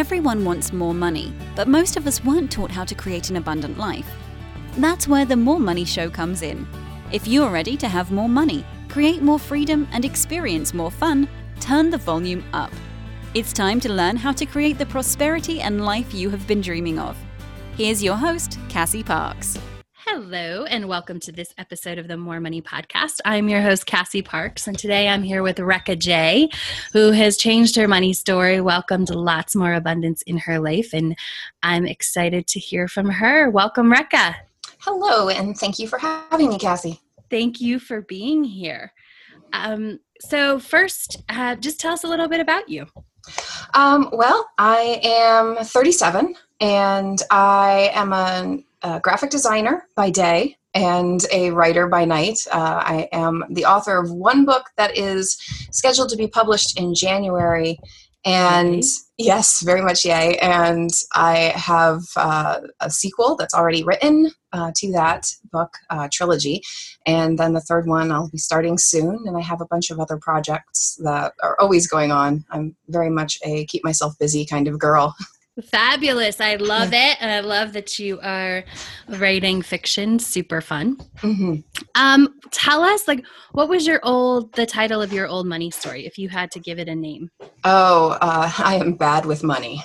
Everyone wants more money, but most of us weren't taught how to create an abundant life. That's where the More Money Show comes in. If you're ready to have more money, create more freedom, and experience more fun, turn the volume up. It's time to learn how to create the prosperity and life you have been dreaming of. Here's your host, Cassie Parks. Hello, and welcome to this episode of the More Money Podcast. I'm your host, Cassie Parks, and today I'm here with Rekha J, who has changed her money story, welcomed lots more abundance in her life, and I'm excited to hear from her. Welcome, Rekha. Hello, and thank you for having me, Cassie. Thank you for being here. Um, so, first, uh, just tell us a little bit about you. Um, well, I am 37 and I am a a graphic designer by day and a writer by night. Uh, I am the author of one book that is scheduled to be published in January. And yes, very much yay. And I have uh, a sequel that's already written uh, to that book uh, trilogy. And then the third one I'll be starting soon. And I have a bunch of other projects that are always going on. I'm very much a keep myself busy kind of girl. Fabulous. I love it. And I love that you are writing fiction. Super fun. Mm-hmm. Um, tell us, like, what was your old, the title of your old money story, if you had to give it a name? Oh, uh, I am bad with money.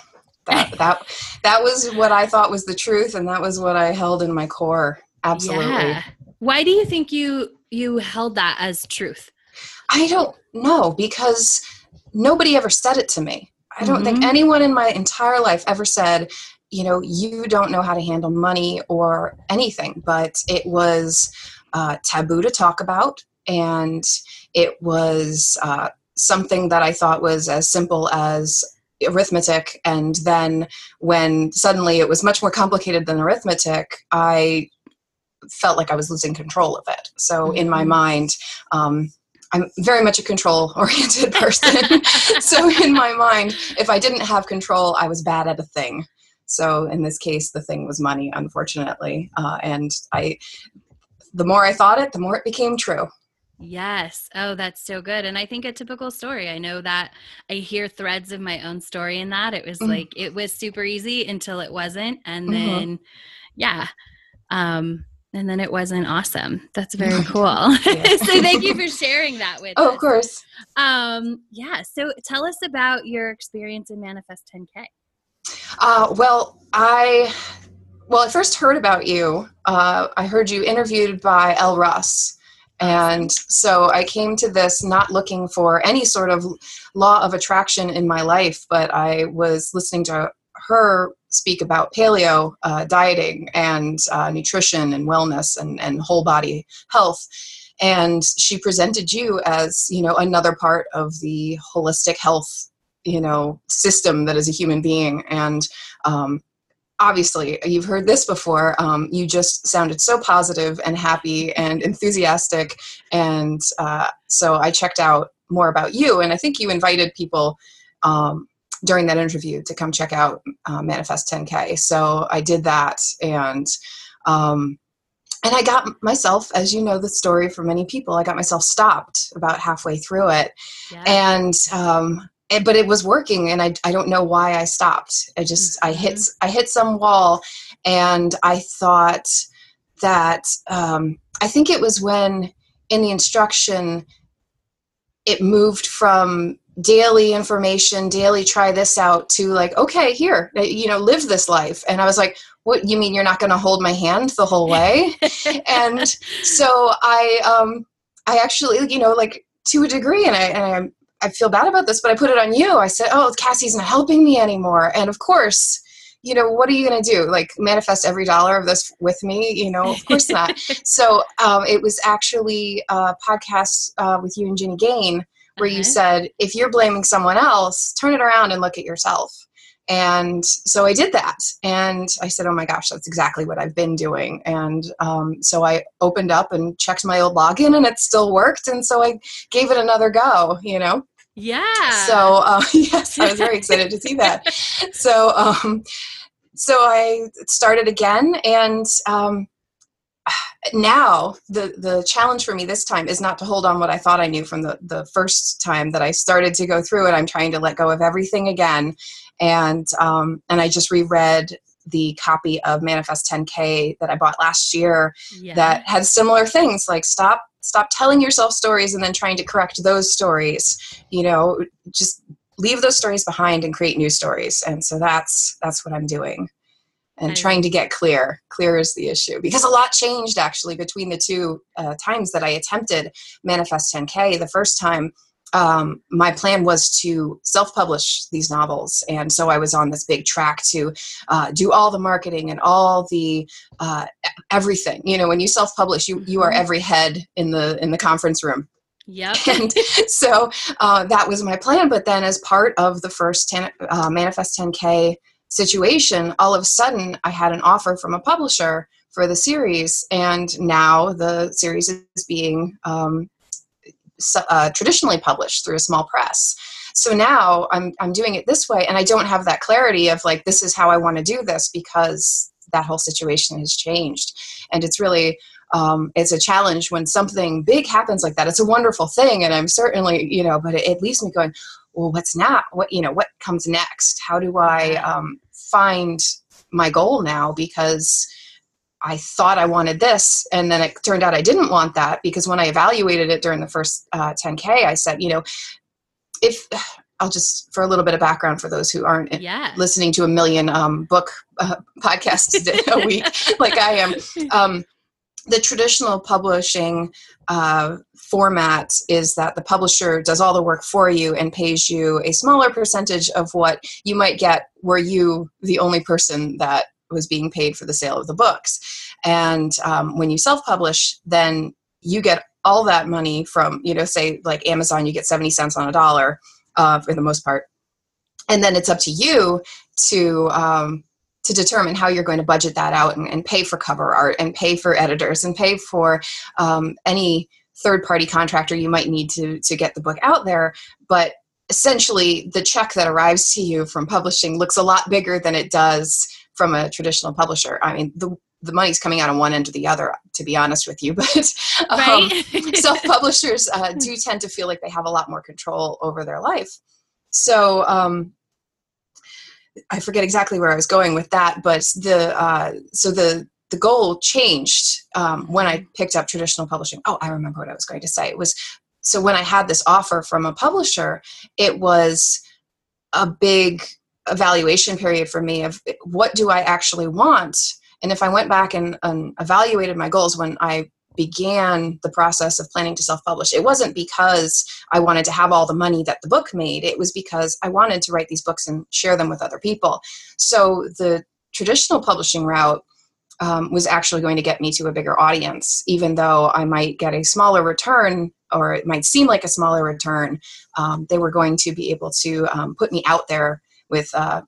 That, that, that was what I thought was the truth. And that was what I held in my core. Absolutely. Yeah. Why do you think you, you held that as truth? I don't know because nobody ever said it to me. I don't mm-hmm. think anyone in my entire life ever said, you know, you don't know how to handle money or anything, but it was uh, taboo to talk about. And it was uh, something that I thought was as simple as arithmetic. And then when suddenly it was much more complicated than arithmetic, I felt like I was losing control of it. So mm-hmm. in my mm-hmm. mind, um, I'm very much a control oriented person. so in my mind, if I didn't have control, I was bad at a thing. So in this case, the thing was money, unfortunately. Uh, and I, the more I thought it, the more it became true. Yes. Oh, that's so good. And I think a typical story. I know that I hear threads of my own story in that. It was mm-hmm. like it was super easy until it wasn't. And mm-hmm. then yeah. Um and then it wasn't awesome. That's very cool. so thank you for sharing that with oh, us. of course. Um, yeah. So tell us about your experience in Manifest 10K. Uh, well, I well, I first heard about you. Uh, I heard you interviewed by Elle Russ. And so I came to this not looking for any sort of law of attraction in my life, but I was listening to her speak about paleo uh, dieting and uh, nutrition and wellness and, and whole body health. And she presented you as you know another part of the holistic health you know system that is a human being. And um, obviously you've heard this before um, you just sounded so positive and happy and enthusiastic. And uh, so i checked out more about you and i think you invited people um, during that interview to come check out uh, Manifest 10K. So I did that, and um, and I got myself, as you know, the story for many people, I got myself stopped about halfway through it, yeah. and um, it, but it was working, and I I don't know why I stopped. I just mm-hmm. I hit I hit some wall, and I thought that um, I think it was when in the instruction it moved from daily information daily try this out to like okay here uh, you know live this life. And i was like what you mean you're not going to hold my hand the whole way? And so i um i actually you know like to a degree and i and i i feel bad about this but i put it on you. I said oh cassie's not helping me anymore. And of course you know what are you going to do? Like manifest every dollar of this with me? You know of course not. So um, it was actually a podcast uh, with you and Ginny Gain where you said, if you're blaming someone else, turn it around and look at yourself. And so I did that. And I said, oh my gosh, that's exactly what I've been doing. And um, so I opened up and checked my old login and it still worked. And so I gave it another go, you know? Yeah. So, uh, yes, I was very excited to see that. So, um, so I started again and um, now the the challenge for me this time is not to hold on what I thought I knew from the the first time that I started to go through it. I'm trying to let go of everything again and um, and I just reread the copy of Manifest 10K that I bought last year yeah. that had similar things like stop stop telling yourself stories and then trying to correct those stories you know just leave those stories behind and create new stories and so that's that's what i'm doing and trying to get clear. Clear is the issue because a lot changed actually between the two uh, times that i attempted manifest 10k the first time um, my plan was to self-publish these novels and so i was on this big track to uh, do all the marketing and all the uh, everything. You know when you self-publish you you are mm-hmm. every head in the in the conference room. Yeah and so uh, that was my plan but then as part of the first 10, uh, manifest 10k situation all of a sudden i had an offer from a publisher for the series and now the series is being um, uh, traditionally published through a small press. So now I'm, I'm doing it this way, and I don't have that clarity of like, this is how I want to do this because that whole situation has changed. And it's really, um, it's a challenge when something big happens like that. It's a wonderful thing, and I'm certainly, you know, but it, it leaves me going, well, what's now? What, you know, what comes next? How do I um, find my goal now? Because I thought I wanted this, and then it turned out I didn't want that because when I evaluated it during the first uh, 10K, I said, you know, if I'll just for a little bit of background for those who aren't yeah. listening to a million um, book uh, podcasts a week like I am. Um, the traditional publishing uh, format is that the publisher does all the work for you and pays you a smaller percentage of what you might get were you the only person that was being paid for the sale of the books. And um, when you self publish, then you get all that money from, you know, say like Amazon, you get 70 cents on a dollar uh, for the most part. And then it's up to you to um, to determine how you're going to budget that out and, and, pay for cover art and pay for editors and pay for um, any third party contractor you might need to to get the book out there. But essentially, the check that arrives to you from publishing looks a lot bigger than it does from a traditional publisher. I mean, the the money's coming out on one end or the other, to be honest with you. But um, right? self publishers uh, do tend to feel like they have a lot more control over their life. So um, I forget exactly where I was going with that, but the uh, so the the goal changed um, when I picked up traditional publishing. Oh, I remember what I was going to say. It was so when I had this offer from a publisher, it was a big evaluation period for me of what do I actually want. And if I went back and, and evaluated my goals when I began the process of planning to self publish, it wasn't because I wanted to have all the money that the book made. It was because I wanted to write these books and share them with other people. So the traditional publishing route um, was actually going to get me to a bigger audience, even though I might get a smaller return or it might seem like a smaller return. Um, they were going to be able to um, put me out there with uh,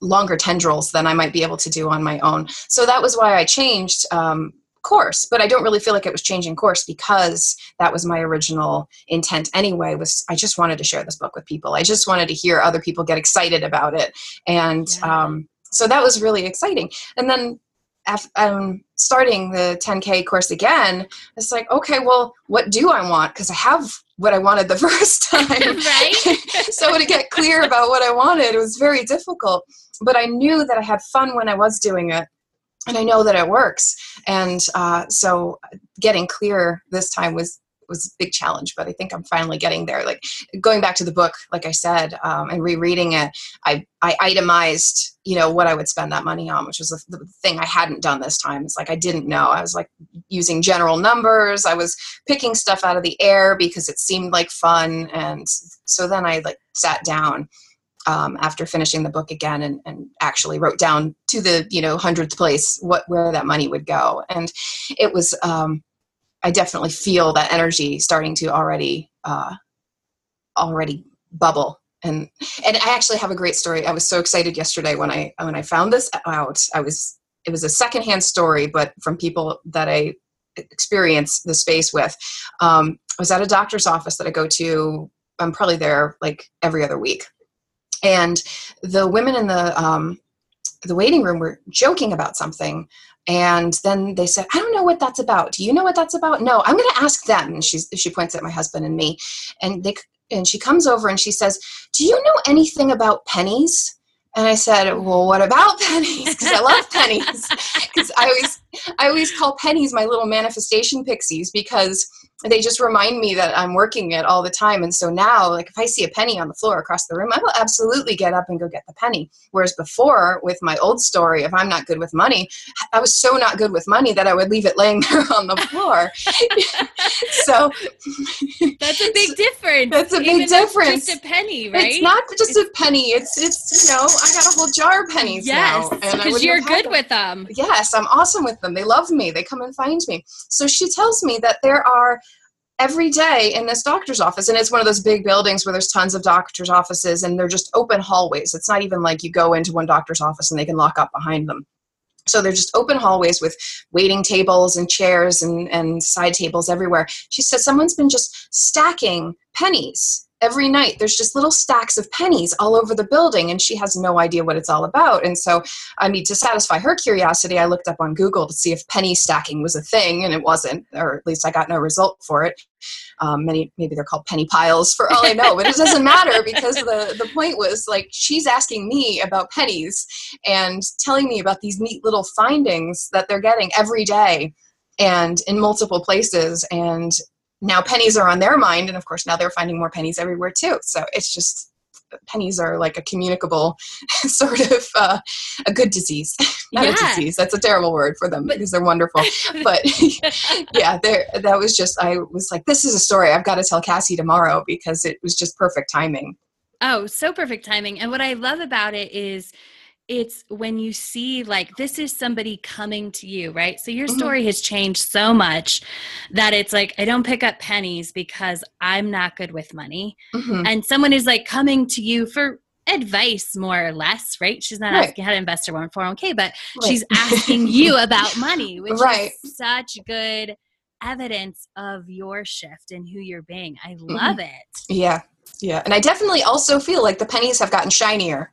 longer tendrils than I might be able to do on my own. So that was why I changed um, course but i don't really feel like it was changing course because that was my original intent anyway was i just wanted to share this book with people. I just wanted to hear other people get excited about it. And yeah. um, so that was really exciting. And then um, starting the 10k course again it's like okay well what do i want? Because i have what i wanted the first time. Right? So to get clear about what i wanted it was very difficult. But i knew that i had fun when i was doing it and i know that it works and uh, so getting clear this time was was a big challenge, but I think I'm finally getting there. Like going back to the book, like I said, um, and rereading it, I, I itemized, you know, what I would spend that money on, which was the, the thing I hadn't done this time. It's like I didn't know. I was like using general numbers. I was picking stuff out of the air because it seemed like fun. And so then I like sat down um, after finishing the book again and, and, actually wrote down to the you know hundredth place what where that money would go and it was um, I definitely feel that energy starting to already uh, already bubble. And and I actually have a great story. I was so excited yesterday when I when I found this out. I was it was a secondhand story, but from people that I experience the space with. Um, I was at a doctor's office that I go to. I'm probably there like every other week, and the women in the um, the waiting room were joking about something and then they said, I don't know what that's about. Do you know what that's about? No, I'm going to ask them. And she's, she points at my husband and me. And, they, and she comes over and she says, Do you know anything about pennies? And I said, "Well, what about pennies? Because I love pennies. Because I always, I always call pennies my little manifestation pixies because they just remind me that I'm working it all the time. And so now, like if I see a penny on the floor across the room, I will absolutely get up and go get the penny. Whereas before, with my old story, if I'm not good with money, I was so not good with money that I would leave it laying there on the floor. so that's a big difference. That's a big difference. Just a penny, right? It's not just a penny. It's it's you know I got a whole jar of pennies yes, now. because you're good them. with them. Yes, I'm awesome with them. They love me. They come and find me. So she tells me that there are every day in this doctor's office and it's one of those big buildings where there's tons of doctor's offices and they're just open hallways. It's not even like you go into one doctor's office and they can lock up behind them. So they're just open hallways with waiting tables and chairs and, and side tables everywhere. She said someone's been just stacking pennies every night there's just little stacks of pennies all over the building and she has no idea what it's all about. And so i mean to satisfy her curiosity i looked up on google to see if penny stacking was a thing and it wasn't or at least i got no result for it. Um, many maybe they're called penny piles for all i know but it doesn't matter because the, the point was like she's asking me about pennies and telling me about these neat little findings that they're getting every day and in multiple places and now pennies are on their mind and of course now they're finding more pennies everywhere too. So it's just pennies are like a communicable sort of uh, a good disease not yeah. a disease. That's a terrible word for them but, because they're wonderful. But yeah there that was just i was like this is a story. I've got to tell cassie tomorrow because it was just perfect timing. Oh so perfect timing. And what i love about it is it's when you see like this is somebody coming to you, right? So your mm-hmm. story mm-hmm. has changed so much that it's like I don't pick up pennies because I'm not good with money. Mm-hmm. And someone is like coming to you for advice more or less, right? She's not right. asking how to invest her 401k, but right. she's asking you about money, which right. is such good evidence of your shift and who you're being. I love mm-hmm. it. Yeah. Yeah. And I definitely also feel like the pennies have gotten shinier.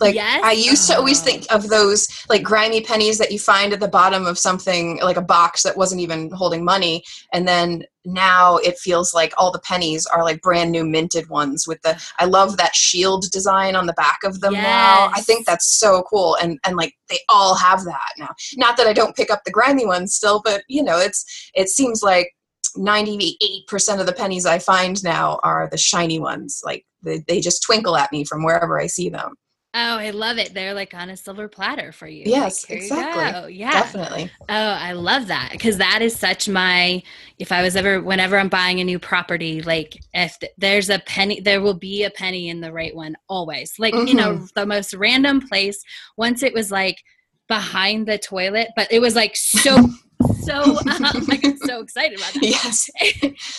Like yes? I used to always uh-huh. think of those like grimy pennies that you find at the bottom of something like a box that wasn't even holding money and then now it feels like all the pennies are like brand new minted ones with the I love that shield design on the back of them yes. now. I think that's so cool and and like they all have that now. Not that I don't pick up the grimy ones still, but you know, it's it seems like 98% of the pennies I find now are the shiny ones. Like they, they just twinkle at me from wherever I see them. Oh, I love it. They're like on a silver platter for you. Yes, like, exactly. Yeah. Definitely. Oh, I love that because that is such my if I was ever whenever I'm buying a new property, like if there's a penny there will be a penny in the right one always. Like, mm-hmm. you know, mm-hmm. the most random place. Once it was like behind the toilet, but it was like so so um, like I'm so excited about that. Yes.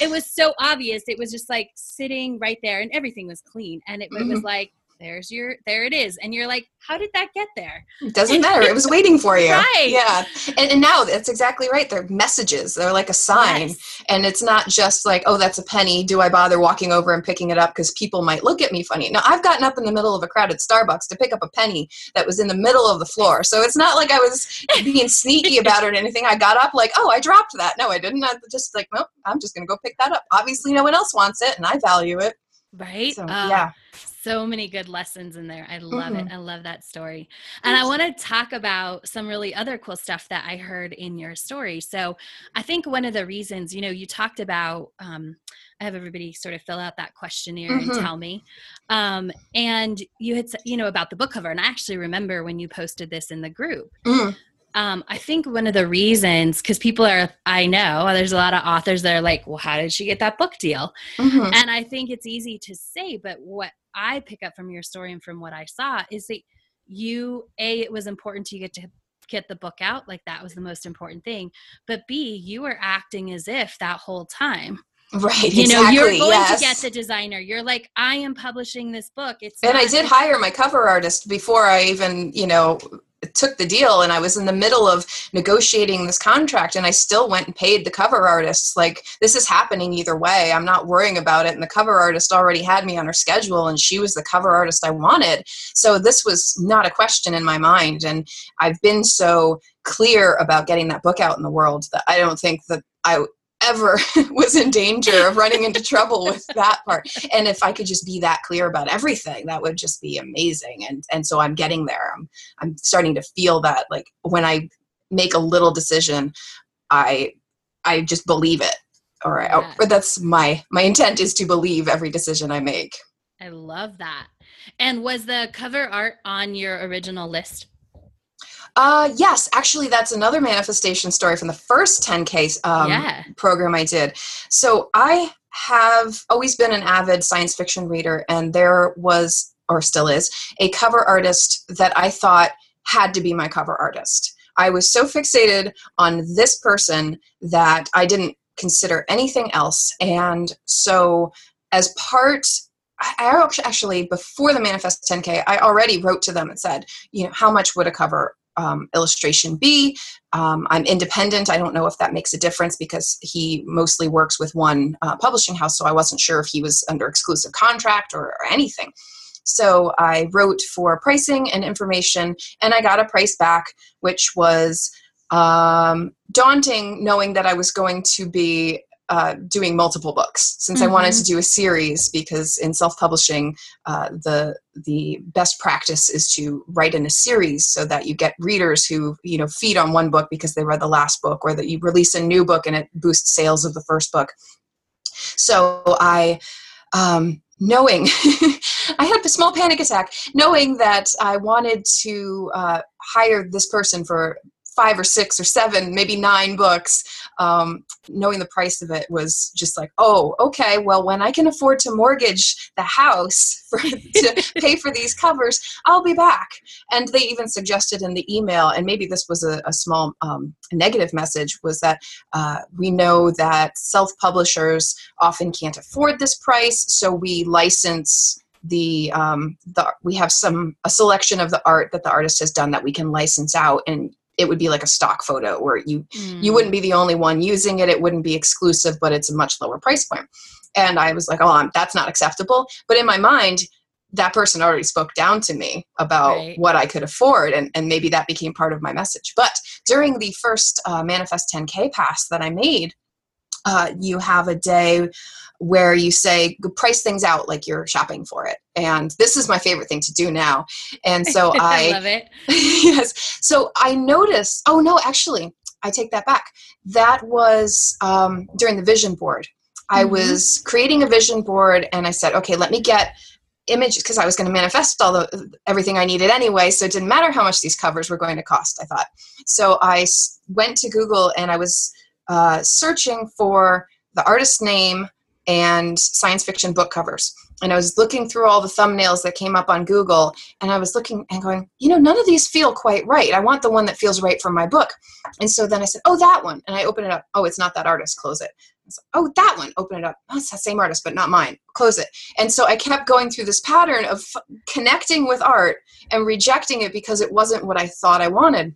it was so obvious. It was just like sitting right there and everything was clean. And it, mm-hmm. it was like there's your there it is. And you're like how did that get there? It doesn't matter. it was waiting for you. Right. Yeah. And, and now that's exactly right. They're messages. They're like a sign. Yes. and it's not just like oh that's a penny. Do i bother walking over and picking it up? Because people might look at me funny. Now i've gotten up in the middle of a crowded starbucks to pick up a penny that was in the middle of the floor. So it's not like i was being sneaky about it or anything. I got up like oh i dropped that. No i didn't. I just like no i'm just gonna go pick that up. Obviously no one else wants it and i value it right so, uh, yeah so many good lessons in there. I love mm-hmm. it. I love that story. And I want to talk about some really other cool stuff that I heard in your story. So I think one of the reasons, you know, you talked about, um, I have everybody sort of fill out that questionnaire mm-hmm. and tell me. Um, and you had, you know, about the book cover. And I actually remember when you posted this in the group. Mm. Um, I think one of the reasons, because people are, I know there's a lot of authors that are like, well, how did she get that book deal? Mm-hmm. And I think it's easy to say, but what I pick up from your story and from what I saw is that you, A, it was important to you get to get the book out, like that was the most important thing. But B, you were acting as if that whole time. Right. You know, you're going yes. to get the designer. You're like, I am publishing this book. It's and I did hire my cover artist before I even, you know, took the deal and I was in the middle of negotiating this contract and I still went and paid the cover artists. Like, this is happening either way. I'm not worrying about it. And the cover artist already had me on her schedule and she was the cover artist I wanted. So this was not a question in my mind. And I've been so clear about getting that book out in the world that I don't think that I ever was in danger of running into trouble with that part. And if I could just be that clear about everything, that would just be amazing. And and so I'm getting there. I'm I'm starting to feel that like when I make a little decision, I I just believe it. Or, oh, yeah. or that's my my intent is to believe every decision I make. I love that. And was the cover art on your original list? Uh, yes, actually, that's another manifestation story from the first 10K um, yeah. program I did. So I have always been an avid science fiction reader, and there was, or still is, a cover artist that I thought had to be my cover artist. I was so fixated on this person that I didn't consider anything else. And so, as part I actually before the manifest 10k i already wrote to them and said you know how much would a cover um, illustration be um, i'm independent. I don't know if that makes a difference because he mostly works with one uh, publishing house so i wasn't sure if he was under exclusive contract or, or anything. So i wrote for pricing and information and i got a price back which was um, daunting knowing that i was going to be uh, doing multiple books since mm-hmm. I wanted to mm-hmm. do a series because in self-publishing uh, the the best practice is to write in a series so that you get readers who you know feed on one book because they read the last book or that you release a new book and it boosts sales of the first book. So I um, knowing I had a small panic attack knowing that I wanted to uh, hire this person for five or six or seven, maybe nine books, um, knowing the price of it was just like, oh, okay, well, when I can afford to mortgage the house for, to pay for these covers, I'll be back. And they even suggested in the email, and maybe this was a, a small um, negative message, was that uh, we know that self publishers often can't afford this price, so we license the um, the we have some a selection of the art that the artist has done that we can license out and it would be like a stock photo where you mm. you wouldn't be the only one using it it wouldn't be exclusive but it's a much lower price point and i was like oh I'm, that's not acceptable but in my mind that person already spoke down to me about right. what i could afford and, and maybe that became part of my message but during the first uh, manifest 10k pass that i made uh, you have a day where you say price things out like you're shopping for it. And this is my favorite thing to do now. And so i, I love it. Yes. So i noticed oh no actually i take that back. That was um, during the vision board. I mm-hmm. was creating a vision board and i said okay let me get images because i was going to manifest all the everything i needed anyway so it didn't matter how much these covers were going to cost i thought. So i went to google and i was uh, searching for the artist's name and science fiction book covers. And I was looking through all the thumbnails that came up on Google, and I was looking and going, you know, none of these feel quite right. I want the one that feels right for my book. And so then I said, oh, that one. And I open it up. Oh, it's not that artist. Close it. Oh, that one. Open it up. Oh, it's that same artist, but not mine. Close it. And so I kept going through this pattern of f- connecting with art and rejecting it because it wasn't what I thought I wanted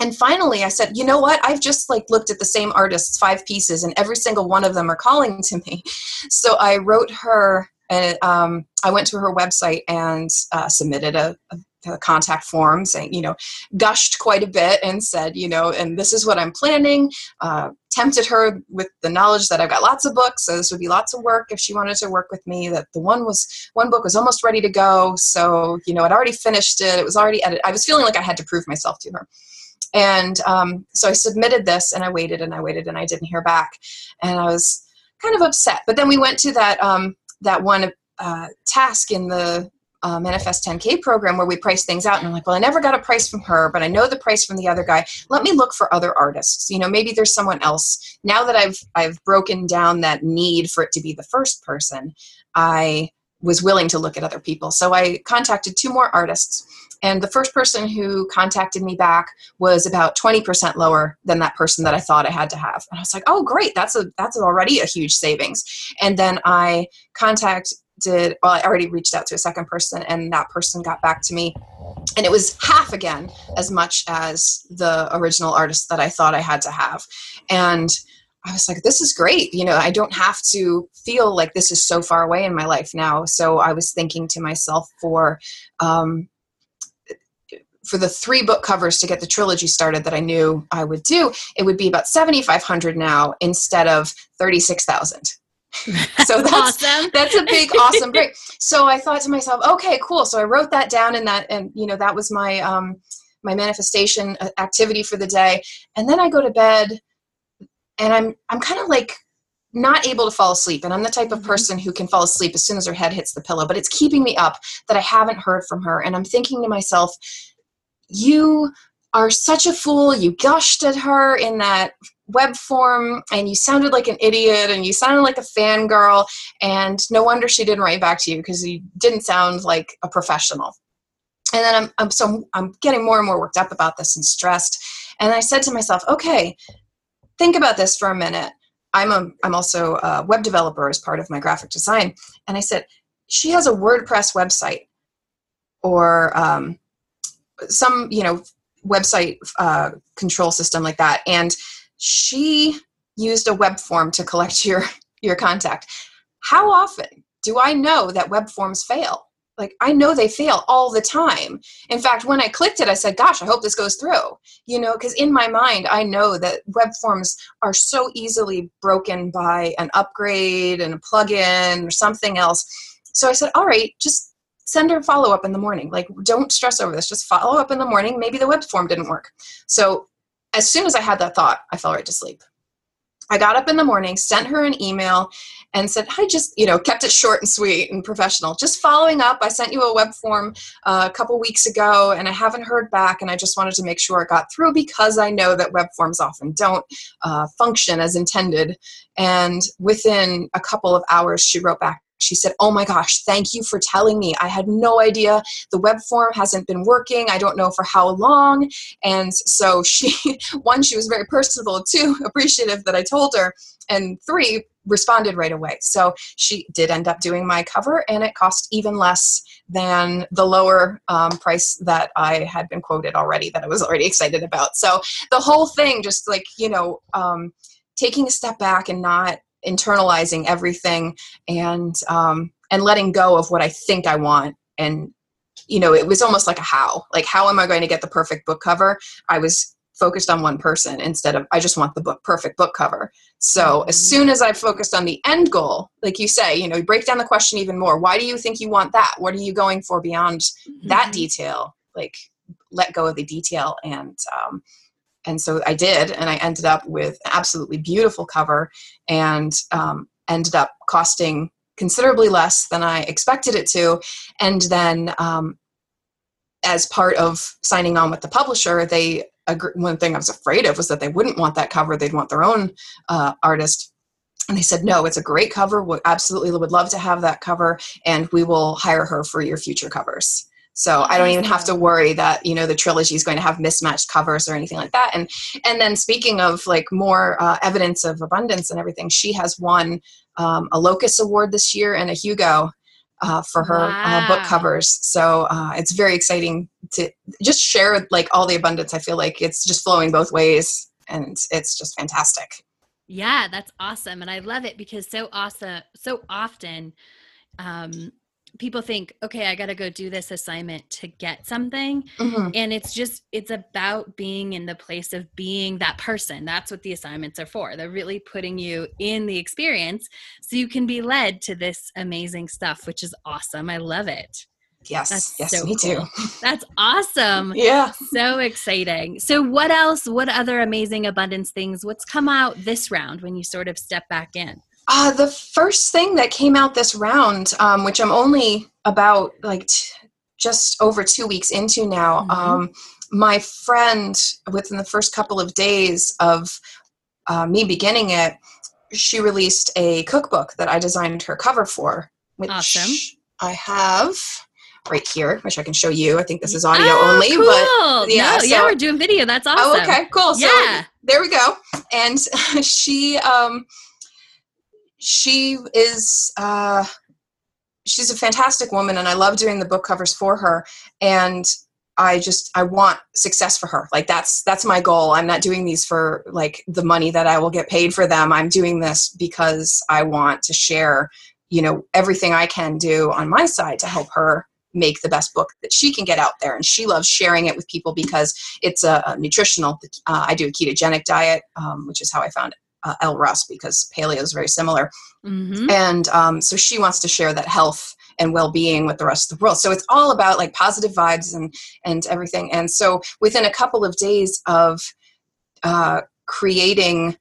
and finally i said you know what? I've just like looked at the same artist's five pieces and every single one of them are calling to me. So i wrote her and um, i went to her website and uh, submitted a, a, a, contact form saying you know gushed quite a bit and said you know and this is what i'm planning. Uh, tempted her with the knowledge that i've got lots of books so this would be lots of work if she wanted to work with me that the one was one book was almost ready to go. So you know i'd already finished it. It was already edited. I was feeling like i had to prove myself to her and um, so I submitted this and I waited and I waited and I didn't hear back. And I was kind of upset. But then we went to that, um, that one uh, task in the uh, Manifest 10K program where we price things out. And I'm like, well, I never got a price from her, but I know the price from the other guy. Let me look for other artists. You know, maybe there's someone else. Now that I've I've broken down that need for it to be the first person, I was willing to look at other people. So I contacted two more artists and the first person who contacted me back was about 20% lower than that person that I thought I had to have. And I was like, oh, great, that's a that's already a huge savings. And then I contacted well, I already reached out to a second person, and that person got back to me. And it was half again as much as the original artist that I thought I had to have. And I was like, this is great. You know, I don't have to feel like this is so far away in my life now. So I was thinking to myself for um, for the three book covers to get the trilogy started that I knew I would do, it would be about 7,500 now instead of 36,000. so that's awesome. that's a big awesome break. So I thought to myself, okay, cool. So I wrote that down and that and you know that was my um my manifestation uh, activity for the day. And then I go to bed and I'm I'm kind of like not able to fall asleep and i'm the type of Mm-hmm. person who can fall asleep as soon as her head hits the pillow but it's keeping me up that i haven't heard from her and i'm thinking to myself you are such a fool. You gushed at her in that web form and you sounded like an idiot and you sounded like a fangirl and no wonder she didn't write back to you because you didn't sound like a professional. And then I'm, I'm so i'm getting more and more worked up about this and stressed. And i said to myself okay think about this for a minute. I'm a i'm also a web developer as part of my graphic design. And i said she has a wordpress website or um, some you know website uh, control system like that. And she used a web form to collect your your contact. How often do i know that web forms fail? Like i know they fail all the time. In fact when i clicked it i said gosh i hope this goes through. You know because in my mind i know that web forms are so easily broken by an upgrade and a plugin or something else. So i said all right just send her a follow up in the morning like don't stress over this just follow up in the morning maybe the web form didn't work so as soon as I had that thought, I fell right to sleep. I got up in the morning, sent her an email, and said, I just, you know, kept it short and sweet and professional. Just following up, I sent you a web form uh, a couple weeks ago and I haven't heard back, and I just wanted to make sure it got through because I know that web forms often don't uh, function as intended. And within a couple of hours, she wrote back. She said, Oh my gosh, thank you for telling me. I had no idea the web form hasn't been working. I don't know for how long. And so she, one, she was very personable, two, appreciative that I told her, and three, responded right away. So she did end up doing my cover, and it cost even less than the lower um, price that I had been quoted already, that I was already excited about. So the whole thing, just like, you know, um, taking a step back and not internalizing everything and um, and letting go of what I think I want. And you know it was almost like a how like how am I going to get the perfect book cover? I was focused on one person instead of I just want the book perfect book cover. So as soon as I focused on the end goal like you say you know you break down the question even more. Why do you think you want that? What are you going for beyond that Mhm. detail? Like let go of the detail and um, and so I did, and I ended up with an absolutely beautiful cover, and um, ended up costing considerably less than I expected it to. And then, um, as part of signing on with the publisher, they one thing I was afraid of was that they wouldn't want that cover; they'd want their own uh, artist. And they said, no, it's a great cover. We absolutely would love to have that cover, and we will hire her for your future covers. So I don't even have to worry that you know the trilogy is going to have mismatched covers or anything like that. And and then speaking of like more uh, evidence of abundance and everything, she has won um, a Locus Award this year and a Hugo uh, for her uh, book covers. So uh, it's very exciting to just share like all the abundance. I feel like it's just flowing both ways, and it's just fantastic. Yeah, that's awesome. And I love it because so awesome so often um people think, okay, I gotta go do this assignment to get something. Mhm. And it's just it's about being in the place of being that person. That's what the assignments are for. They're really putting you in the experience so you can be led to this amazing stuff, which is awesome. I love it. Yes, That's yes, so me too. That's awesome. Yeah. So exciting. So, what else? What other amazing abundance things? What's come out this round when you sort of step back in? Uh, the first thing that came out this round, um, which I'm only about like t- just over two weeks into now, Mhm. um, my friend, within the first couple of days of uh, me beginning it, she released a cookbook that I designed her cover for, which Awesome. I have right here, which I can show you. I think this is audio Oh, only, cool. but yeah, No, yeah, we're doing video. That's awesome. Oh, okay, cool. So Yeah. there we go. And she um she is uh she's a fantastic woman and I love doing the book covers for her and I just I want success for her. Like that's that's my goal. I'm not doing these for like the money that I will get paid for them. I'm doing this because I want to share, you know, everything I can do on my side to help her make the best book that she can get out there and she loves sharing it with people because it's a, a nutritional uh, i do a ketogenic diet um, which is how i found uh, Elle Russ because paleo is very similar. Mm-hmm. and um, so she wants to share that health and well-being with the rest of the world. So it's all about like positive vibes and and everything. And so within a couple of days of uh, creating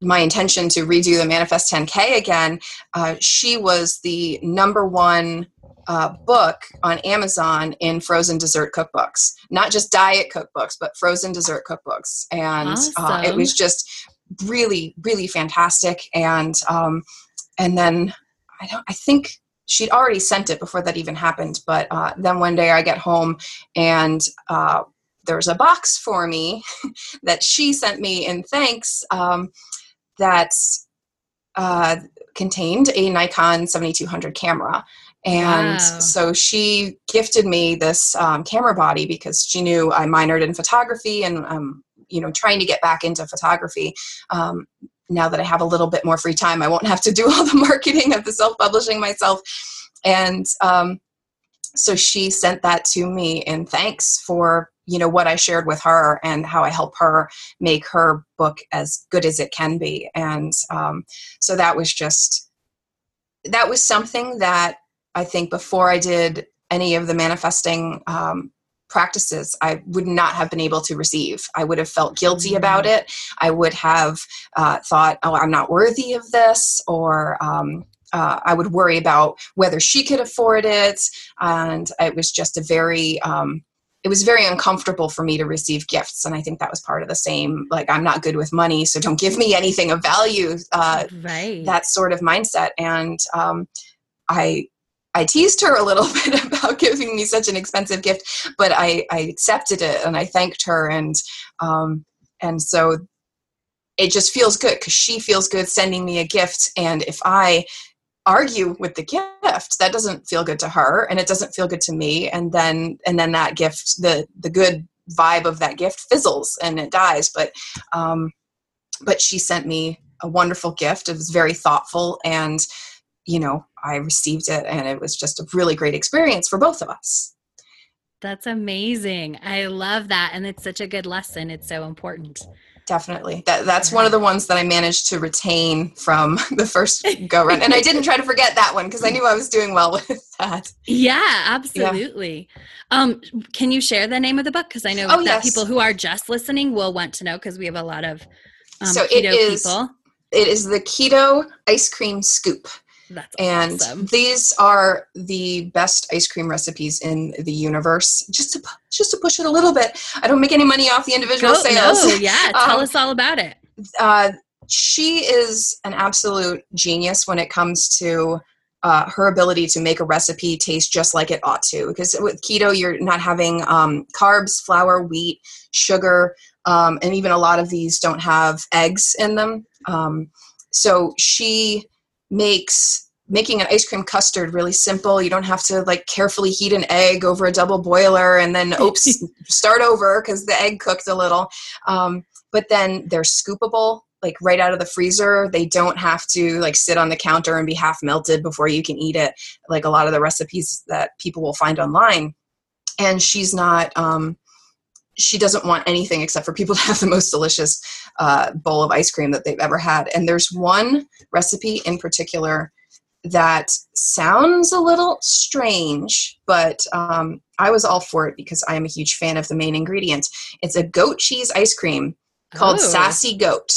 my intention to redo the manifest 10k again uh, she was the number one uh, book on amazon in frozen dessert cookbooks. Not just diet cookbooks but frozen dessert cookbooks. And awesome. uh, it was just really really fantastic and um, and then i don't i think she'd already sent it before that even happened but uh, then one day i get home and uh, there's a box for me that she sent me in thanks um, that uh, contained a Nikon 7200 camera. And wow. so she gifted me this um, camera body because she knew I minored in photography and, um, you know, trying to get back into photography. Um, now that I have a little bit more free time, I won't have to do all the marketing of the self publishing myself. And um, so she sent that to me in thanks for you know what i shared with her and how i help her make her book as good as it can be and um, so that was just that was something that i think before i did any of the manifesting um, practices i would not have been able to receive. I would have felt guilty mm-hmm. about it. I would have uh, thought oh i'm not worthy of this or um, uh, I would worry about whether she could afford it, and it was just a very um, it was very uncomfortable for me to receive gifts and i think that was part of the same like i'm not good with money so don't give me anything of value uh, right. that sort of mindset. And um, i i teased her a little bit about giving me such an expensive gift but i i accepted it and i thanked her and um, and so it just feels good because she feels good sending me a gift. And if i argue with the gift that doesn't feel good to her and it doesn't feel good to me. And then and then that gift the the good vibe of that gift fizzles and it dies. But um but she sent me a wonderful gift. It was very thoughtful and you know i received it and it was just a really great experience for both of us. That's amazing. I love that and it's such a good lesson. It's so important. Definitely. That that's one of the ones that i managed to retain from the first go run and i didn't try to forget that one because i knew i was doing well with that. Yeah absolutely. Yeah. um can you share the name of the book? Because i know oh, that yes. people who are just listening will want to know because we have a lot of um, so keto it is, people. it is the keto ice cream scoop that's and awesome. these are the best ice cream recipes in the universe. Just to just to push it a little bit. I don't make any money off the individual Go, sales. No, yeah, tell um, us all about it. Uh, she is an absolute genius when it comes to uh, her ability to make a recipe taste just like it ought to. Because with keto, you're not having um, carbs, flour, wheat, sugar, um, and even a lot of these don't have eggs in them. Um, so she makes making an ice cream custard really simple. You don't have to like carefully heat an egg over a double boiler and then oops, start over because the egg cooked a little. Um, but then they're scoopable, like right out of the freezer. They don't have to like sit on the counter and be half melted before you can eat it, like a lot of the recipes that people will find online. And she's not um, she doesn't want anything except for people to have the most delicious uh, bowl of ice cream that they've ever had. And there's one recipe in particular that sounds a little strange, but um, I was all for it because I am a huge fan of the main ingredient. It's a goat cheese ice cream called. Sassy Goat.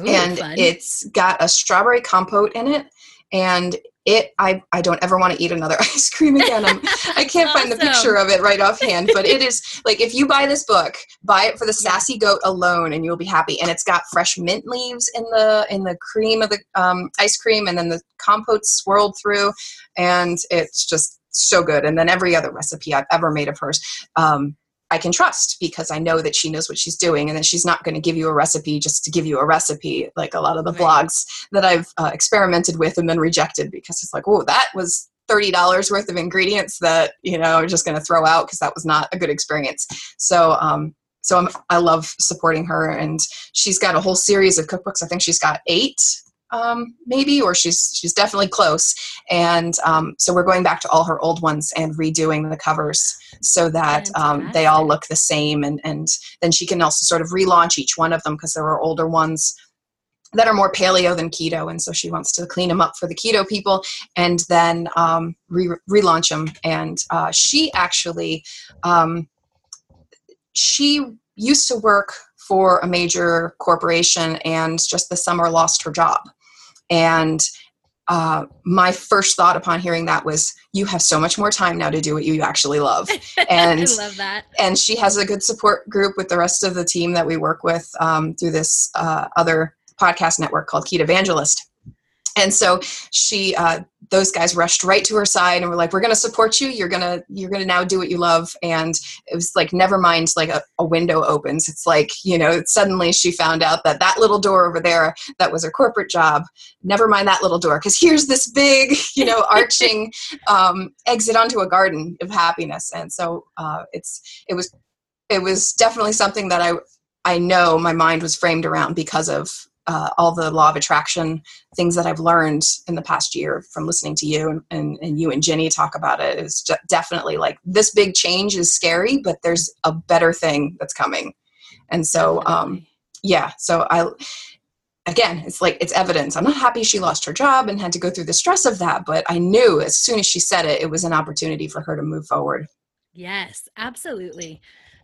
Ooh, and fun. it's got a strawberry compote in it and it I, I don't ever want to eat another ice cream again. I'm, i can not awesome. find the picture of it right offhand but it is like if you buy this book buy it for the sassy goat alone and you'll be happy. And it's got fresh mint leaves in the in the cream of the um, ice cream and then the compote swirled through. And it's just so good. And then every other recipe i've ever made of hers. Um, I can trust because I know that she knows what she's doing and that she's not going to give you a recipe just to give you a recipe, like a lot of the right. blogs that I've uh, experimented with and then rejected because it's like, oh, that was $30 worth of ingredients that, you know, are just going to throw out because that was not a good experience. So, um, so I'm, I love supporting her and she's got a whole series of cookbooks. I think she's got eight um, maybe, or she's she's definitely close. And um, so we're going back to all her old ones and redoing the covers so that um, they all look the same. And and then she can also sort of relaunch each one of them because there are older ones that are more paleo than keto, and so she wants to clean them up for the keto people and then um, re- relaunch them. And uh, she actually um, she used to work for a major corporation and just this summer lost her job. And uh, my first thought upon hearing that was, "You have so much more time now to do what you actually love." And I love that. And she has a good support group with the rest of the team that we work with um, through this uh, other podcast network called Keto Evangelist and so she uh, those guys rushed right to her side and were like we're going to support you. You're going to you're going to now do what you love. And it was like never mind like a, a, window opens. It's like you know suddenly she found out that that little door over there that was her corporate job. Never mind that little door because here's this big you know arching um, exit onto a garden of happiness. And so uh, it's it was it was definitely something that i i know my mind was framed around because of uh, all the law of attraction things that I've learned in the past year from listening to you and, and, and you and Jenny talk about it is definitely like this big change is scary, but there's a better thing that's coming. And so, um, yeah, so I, again, it's like it's evidence. I'm not happy she lost her job and had to go through the stress of that, but I knew as soon as she said it, it was an opportunity for her to move forward. Yes, absolutely.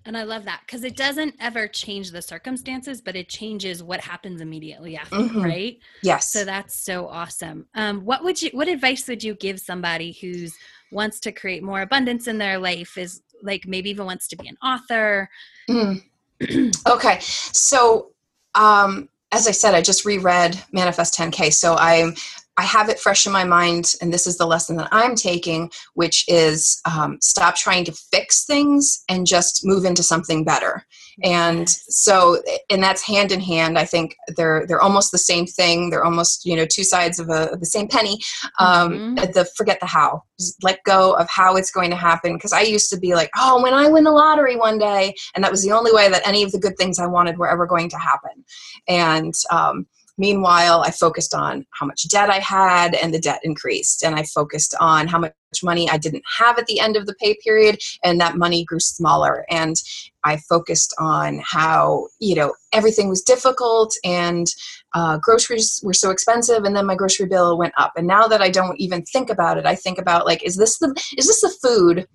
And I love that because it doesn't ever change the circumstances, but it changes what happens immediately after, mm-hmm. right? Yes. So that's so awesome. Um, what would you? What advice would you give somebody who's wants to create more abundance in their life? Is like maybe even wants to be an author. Mm. okay, so um, as I said, I just reread Manifest 10K, so I'm I have it fresh in my mind, and this is the lesson that I'm taking, which is um, stop trying to fix things and just move into something better. And so, and that's hand in hand. I think they're they're almost the same thing. They're almost you know two sides of, a, of the same penny. Um, mm-hmm. The forget the how, just let go of how it's going to happen. Because I used to be like, oh, when I win the lottery one day, and that was the only way that any of the good things I wanted were ever going to happen. And um, Meanwhile, I focused on how much debt I had, and the debt increased. And I focused on how much money I didn't have at the end of the pay period, and that money grew smaller. And I focused on how, you know, everything was difficult and uh, groceries were so expensive, and then my grocery bill went up. And now that I don't even think about it, I think about like, is this the is this the food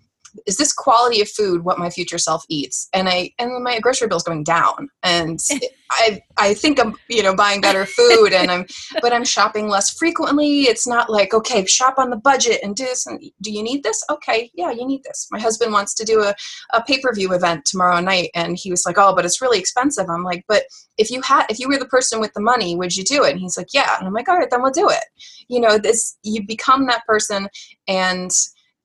is this quality of food what my future self eats? And i and my grocery bill is going down. And i i think i'm you know buying better food and i'm but i'm shopping less frequently. It's not like okay shop on the budget and do this and do you need this? Okay yeah you need this. My husband wants to do a, a pay-per-view event tomorrow night and he was like oh but it's really expensive. I'm like but if you had if you were the person with the money would you do it? And he's like yeah. And i'm like all right then we'll do it. You know this you become that person and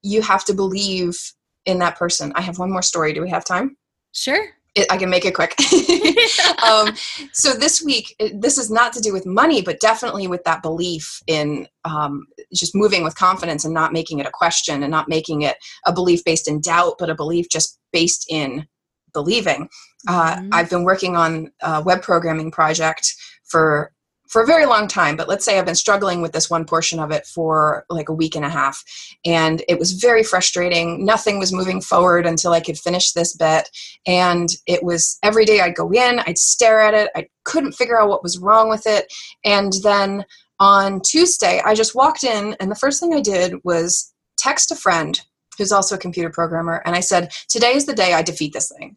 you have to believe in that person. I have one more story. Do we have time? Sure. It, I can make it quick. um, so this week, this is not to do with money, but definitely with that belief in um, just moving with confidence and not making it a question and not making it a belief based in doubt, but a belief just based in believing. Uh, mm-hmm. I've been working on a web programming project for for a very long time, but let's say I've been struggling with this one portion of it for like a week and a half. And it was very frustrating. Nothing was moving forward until I could finish this bit. And it was every day I'd go in, I'd stare at it, I couldn't figure out what was wrong with it. And then on Tuesday, I just walked in, and the first thing I did was text a friend who's also a computer programmer, and I said, Today is the day I defeat this thing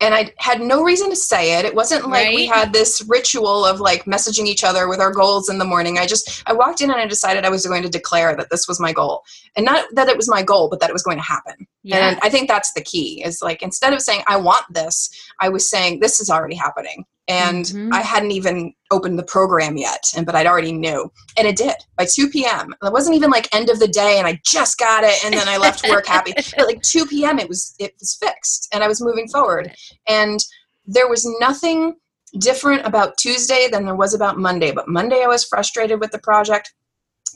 and I had no reason to say it. It wasn't like right. we had this ritual of like messaging each other with our goals in the morning. I just I walked in and I decided I was going to declare that this was my goal. And not that it was my goal, but that it was going to happen. Yeah. And I think that's the key. Is like instead of saying I want this, I was saying this is already happening and mm-hmm. I hadn't even opened the program yet, and but I'd already knew, and it did by 2 p.m. It wasn't even like end of the day, and I just got it, and then I left work happy. But like 2 p.m., it was it was fixed, and I was moving forward, and there was nothing different about Tuesday than there was about Monday. But Monday, I was frustrated with the project.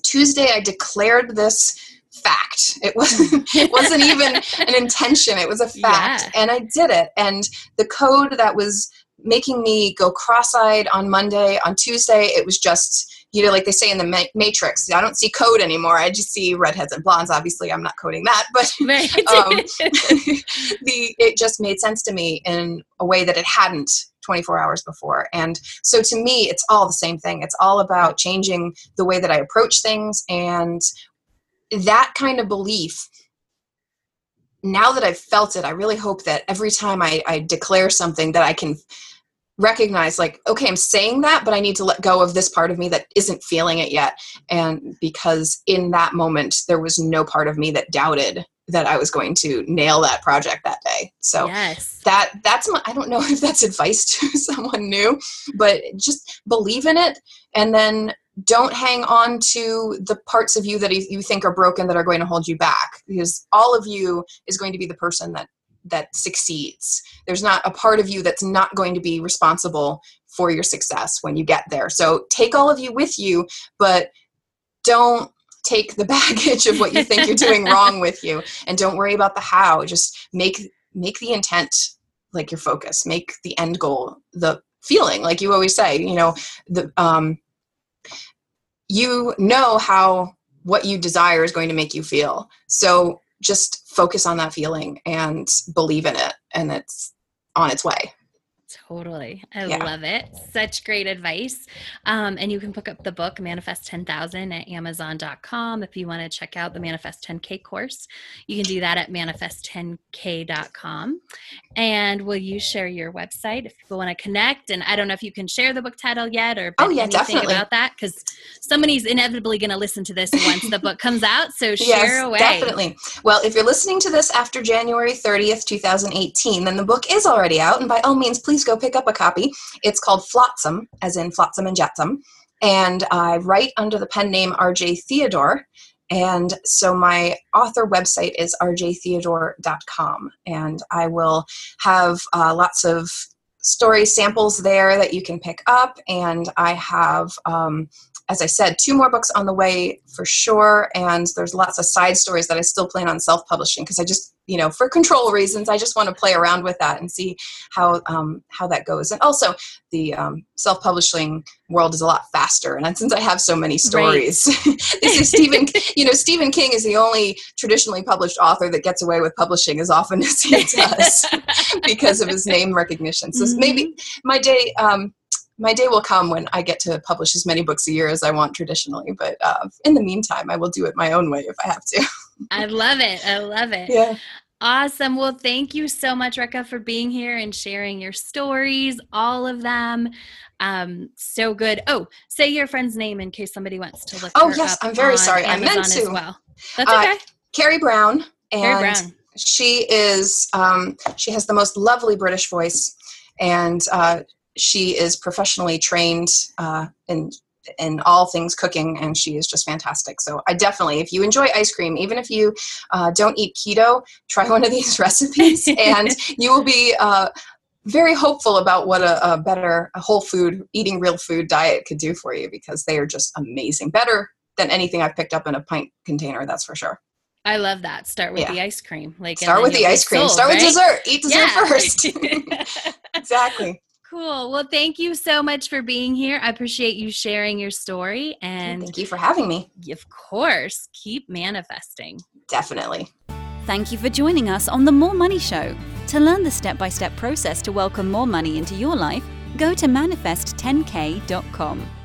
Tuesday, I declared this fact. It wasn't it wasn't even an intention. It was a fact. Yeah. And I did it. And the code that was making me go cross-eyed on Monday. On Tuesday, it was just you know, like they say in the ma- Matrix, I don't see code anymore. I just see redheads and blondes. Obviously, I'm not coding that, but um, the it just made sense to me in a way that it hadn't 24 hours before. And so to me, it's all the same thing. It's all about changing the way that I approach things and that kind of belief now that I've felt it, I really hope that every time I, I declare something that I can recognize like okay i'm saying that but i need to let go of this part of me that isn't feeling it yet and because in that moment there was no part of me that doubted that i was going to nail that project that day so yes. that that's my i don't know if that's advice to someone new but just believe in it and then don't hang on to the parts of you that you think are broken that are going to hold you back because all of you is going to be the person that that succeeds. There's not a part of you that's not going to be responsible for your success when you get there. So take all of you with you, but don't take the baggage of what you think you're doing wrong with you and don't worry about the how. Just make make the intent like your focus. Make the end goal the feeling like you always say, you know, the um you know how what you desire is going to make you feel. So just focus on that feeling and believe in it and it's on its way Totally. I yeah. love it. Such great advice. Um, and you can pick up the book Manifest 10,000 at amazon.com. If you want to check out the Manifest 10K course, you can do that at manifest10k.com. And will you share your website if people want to connect? And I don't know if you can share the book title yet or oh, yeah, definitely. about that because somebody's inevitably going to listen to this once the book comes out. So share yes, away. Definitely. Well, if you're listening to this after January 30th, 2018, then the book is already out. And by all means, please go pick up a copy. It's called Flotsam, as in Flotsam and Jetsam. And I write under the pen name RJ Theodore. And so my author website is rjtheodore.com. And I will have uh, lots of story samples there that you can pick up. And I have um, as I said, two more books on the way for sure. And there's lots of side stories that I still plan on self publishing because I just, you know, for control reasons, I just want to play around with that and see how um, how that goes. And also, the um, self publishing world is a lot faster. And since I have so many stories, right. this is Stephen. You know, Stephen King is the only traditionally published author that gets away with publishing as often as he does because of his name recognition. So mm-hmm. maybe my day. Um, my day will come when I get to publish as many books a year as I want traditionally. But uh, in the meantime, I will do it my own way if I have to. I love it. I love it. Yeah. Awesome. Well, thank you so much, Rekha, for being here and sharing your stories, all of them. Um, so good. Oh, say your friend's name in case somebody wants to look. Oh, yes. I'm very sorry. Amazon I meant to. As well. That's uh, okay. Uh, Carrie Brown. And Carrie Brown. She is. Um, she has the most lovely British voice, and uh, she is professionally trained uh, in in all things cooking and she is just fantastic so i definitely if you enjoy ice cream even if you uh, don't eat keto try one of these recipes and you will be uh, very hopeful about what a, a better a whole food eating real food diet could do for you because they are just amazing better than anything i've picked up in a pint container that's for sure I love that. Start with yeah. the ice cream. Like start with the ice cream. Sold, start right? with dessert. Eat dessert yeah. first. exactly. Cool. Well, thank you so much for being here. I appreciate you sharing your story and thank you for having me. Of course, keep manifesting. Definitely. Thank you for joining us on the More Money Show. To learn the step by step process to welcome more money into your life, go to manifest10k.com.